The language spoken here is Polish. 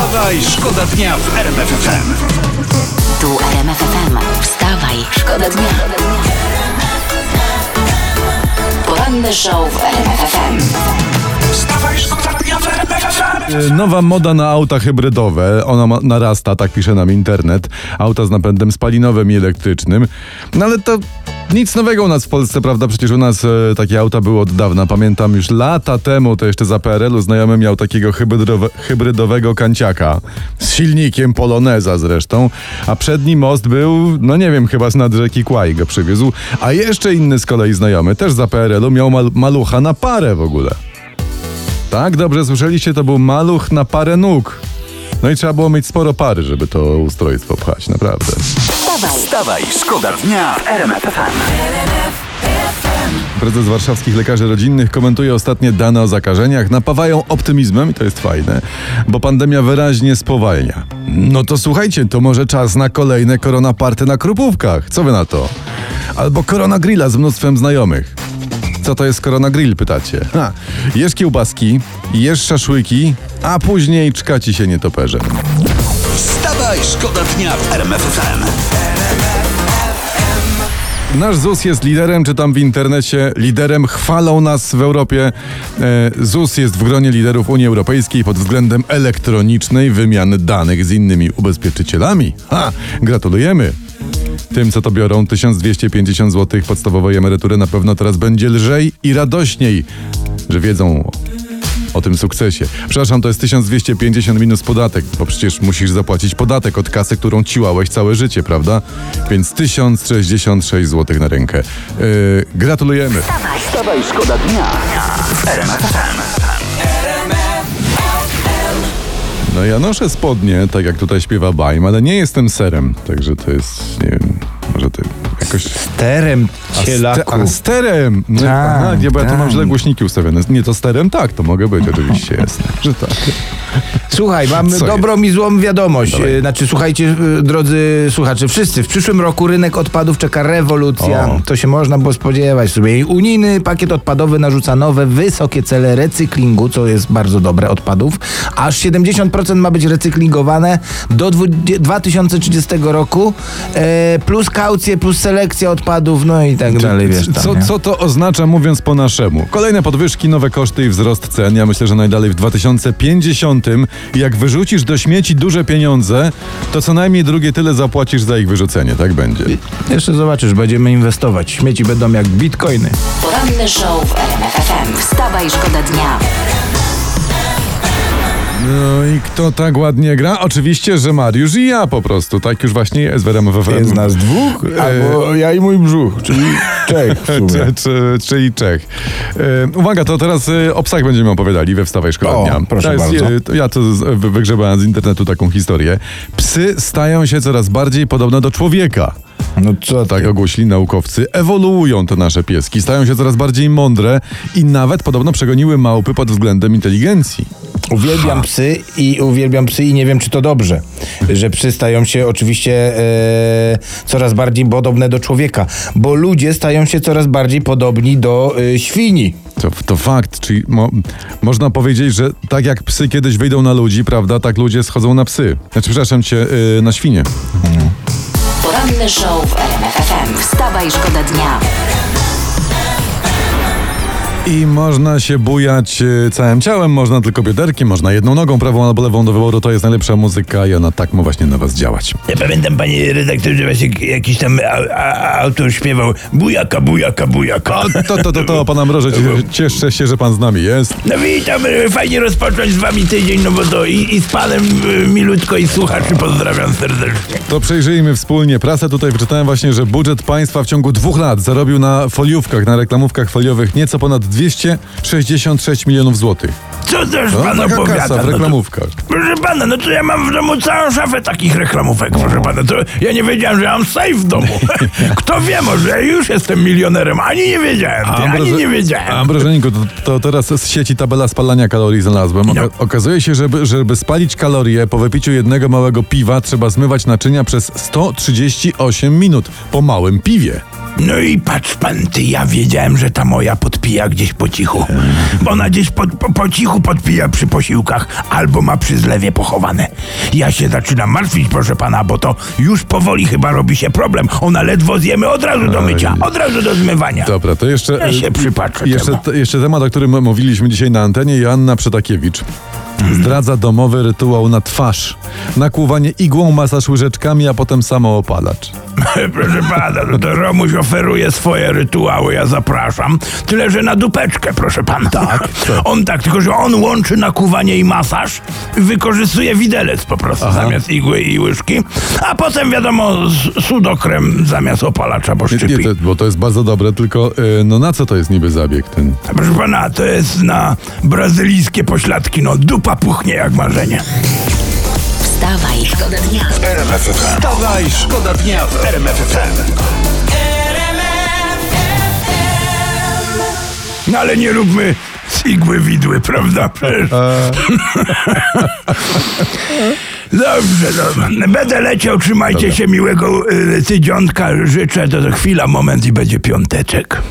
Wstawaj, szkoda dnia w RMF FM. Tu RMF FM. Wstawaj, szkoda dnia. Poranny show w RMF FM. Wstawaj, szkoda dnia w RMF FM. Y, Nowa moda na auta hybrydowe, ona narasta, tak pisze nam internet. Auta z napędem spalinowym i elektrycznym. No ale to nic nowego u nas w Polsce, prawda? Przecież u nas e, takie auta były od dawna. Pamiętam już lata temu, to jeszcze za PRL-u, znajomy miał takiego hybrydowe, hybrydowego kanciaka. Z silnikiem Poloneza zresztą. A przedni most był, no nie wiem, chyba z nad rzeki Kłaj go przywiózł. A jeszcze inny z kolei znajomy, też za PRL-u, miał mal, malucha na parę w ogóle. Tak, dobrze słyszeliście, to był maluch na parę nóg. No i trzeba było mieć sporo pary, żeby to ustrojstwo pchać, naprawdę. Wstawaj, Wstawaj, szkoda dnia w RMF FM. Prezes warszawskich lekarzy rodzinnych komentuje ostatnie dane o zakażeniach, napawają optymizmem i to jest fajne, bo pandemia wyraźnie spowalnia. No to słuchajcie, to może czas na kolejne koronaparty na Krupówkach. Co wy na to? Albo korona grilla z mnóstwem znajomych. Co to jest korona grill, pytacie? Ha, jesz kiełbaski, jesz szaszłyki, a później czkaci się nietoperzem. Wstawaj, szkoda dnia w RMF FM. Nasz ZUS jest liderem, czytam w internecie, liderem, chwalą nas w Europie. E, ZUS jest w gronie liderów Unii Europejskiej pod względem elektronicznej wymiany danych z innymi ubezpieczycielami. Ha, gratulujemy. Tym, co to biorą 1250 zł podstawowej emerytury, na pewno teraz będzie lżej i radośniej, że wiedzą o tym sukcesie. Przepraszam, to jest 1250 minus podatek, bo przecież musisz zapłacić podatek od kasy, którą ciłałeś całe życie, prawda? Więc 1066 zł na rękę. Yy, gratulujemy. Wstawaj, szkoda dnia. No ja noszę spodnie, tak jak tutaj śpiewa Bajm, ale nie jestem serem, także to jest, nie wiem, może to jakoś... Sterem A, cielaku. ste- a sterem! No, Tak, nie, bo ja tu mam tak. źle głośniki ustawione. Nie, to sterem? Tak, to mogę być, oczywiście, jasne, że tak. Słuchaj, mam Co dobrą i złą wiadomość. E, Znaczy, słuchajcie, e, drodzy słuchacze, wszyscy, w przyszłym roku rynek odpadów czeka rewolucja. O. To się można było spodziewać sobie. Unijny pakiet odpadowy narzuca nowe, wysokie cele recyklingu, co jest bardzo dobre odpadów. Aż 70% ma być recyklingowane do dwu- 2030 roku, e, plus kaucje, plus selekcja odpadów, no i tak dalej, wiesz tam, co, nie? co to oznacza, mówiąc po naszemu? Kolejne podwyżki, nowe koszty i wzrost cen. Ja myślę, że najdalej w 2050, jak wyrzucisz do śmieci duże pieniądze, to co najmniej drugie tyle zapłacisz za ich wyrzucenie. Tak będzie. Jeszcze zobaczysz, będziemy inwestować. Śmieci będą jak bitcoiny. poranny show w RMF FM. Wstawaj, szkoda dnia. No i kto tak ładnie gra? Oczywiście, że Mariusz i ja po prostu. Tak już właśnie jest w RMF FM. Jest nas dwóch, albo ja i mój brzuch, czyli Czech w sumie. Czy, czy, czyli Czech. E, uwaga, to teraz e, o psach będziemy opowiadali we Wstawaj Szkoła O, Dnia. proszę jest, bardzo. e, ja to wygrzebałem z internetu taką historię. Psy stają się coraz bardziej podobne do człowieka. No co Tak tak? ogłosili naukowcy. Ewoluują te nasze pieski, stają się coraz bardziej mądre i nawet podobno przegoniły małpy pod względem inteligencji. Uwielbiam psy i uwielbiam psy i nie wiem, czy to dobrze, że psy stają się oczywiście e, coraz bardziej podobne do człowieka, bo ludzie stają się coraz bardziej podobni do e, świni. To, to fakt, czyli mo, można powiedzieć, że tak jak psy kiedyś wyjdą na ludzi, prawda, tak ludzie schodzą na psy. Znaczy, przepraszam cię, y, na świnie. Poranny show w RMF FM. Wstawaj, szkoda dnia. I można się bujać e, całym ciałem, można tylko bioderkiem, można jedną nogą, prawą albo lewą do wyboru. To jest najlepsza muzyka i ona tak ma właśnie na was działać. Ja pamiętam, panie redaktorze, właśnie jakiś tam a, a, autor śpiewał bujaka, bujaka, bujaka. O, to, to, to, to, pana Mroże, cie- cieszę się, że pan z nami jest. No witam, e, fajnie rozpocząć z wami tydzień, no bo to i, i z panem e, milutko i słuchaczy pozdrawiam serdecznie. To przejrzyjmy wspólnie prasę. Tutaj wyczytałem właśnie, że budżet państwa w ciągu dwóch lat zarobił na foliówkach, na reklamówkach foliowych nieco ponad 266 milionów złotych. Co też No, pan opowiada? kasa w No to- reklamówkach. Proszę pana, no to ja mam w domu całą szafę takich reklamówek, proszę pana. To ja nie wiedziałem, że mam safe w domu. Kto wie, może ja już jestem milionerem. Ani nie wiedziałem, ty, ani Ambroże- nie wiedziałem. Ambrożeniku, to, to teraz z sieci tabela spalania kalorii znalazłem. Oka- No. Okazuje się, żeby, żeby spalić kalorie po wypiciu jednego małego piwa, trzeba zmywać naczynia przez 138 minut po małym piwie. No i patrz pan, ty, ja wiedziałem, że ta moja podpija gdzieś gdzieś po cichu. Bo ona gdzieś po, po, po cichu podpija przy posiłkach albo ma przy zlewie pochowane. Ja się zaczynam martwić, proszę pana, bo to już powoli chyba robi się problem. Ona ledwo zjemy od razu do mycia, od razu do zmywania. Dobra, to jeszcze. Ja się e, przypatrzę Jeszcze, jeszcze temat, o którym mówiliśmy dzisiaj na antenie. Joanna Przetakiewicz zdradza domowy rytuał na twarz. Nakłuwanie igłą, masaż łyżeczkami, a potem samoopalacz. Proszę pana, no to Romuś oferuje swoje rytuały, ja zapraszam. Tyle, że na dupeczkę, proszę pana. Tak. On tak, tylko że on łączy nakuwanie i masaż, wykorzystuje widelec po prostu zamiast igły i łyżki, a potem wiadomo, sudokrem zamiast opalacza, bo Nie, szczypi. nie, to, bo to jest bardzo dobre, tylko e, no na co to jest niby zabieg ten? Proszę pana, to jest na brazylijskie pośladki, no dupa puchnie jak marzenie. Wstawaj, szkoda dnia. Wstawaj, szkoda dnia w RMF FM. No ale nie róbmy z igły widły, prawda? Przecież. Dobrze, dobrze. Będę leciał, trzymajcie się miłego y, tydziątka. Życzę, to, to chwila, moment i będzie piąteczek.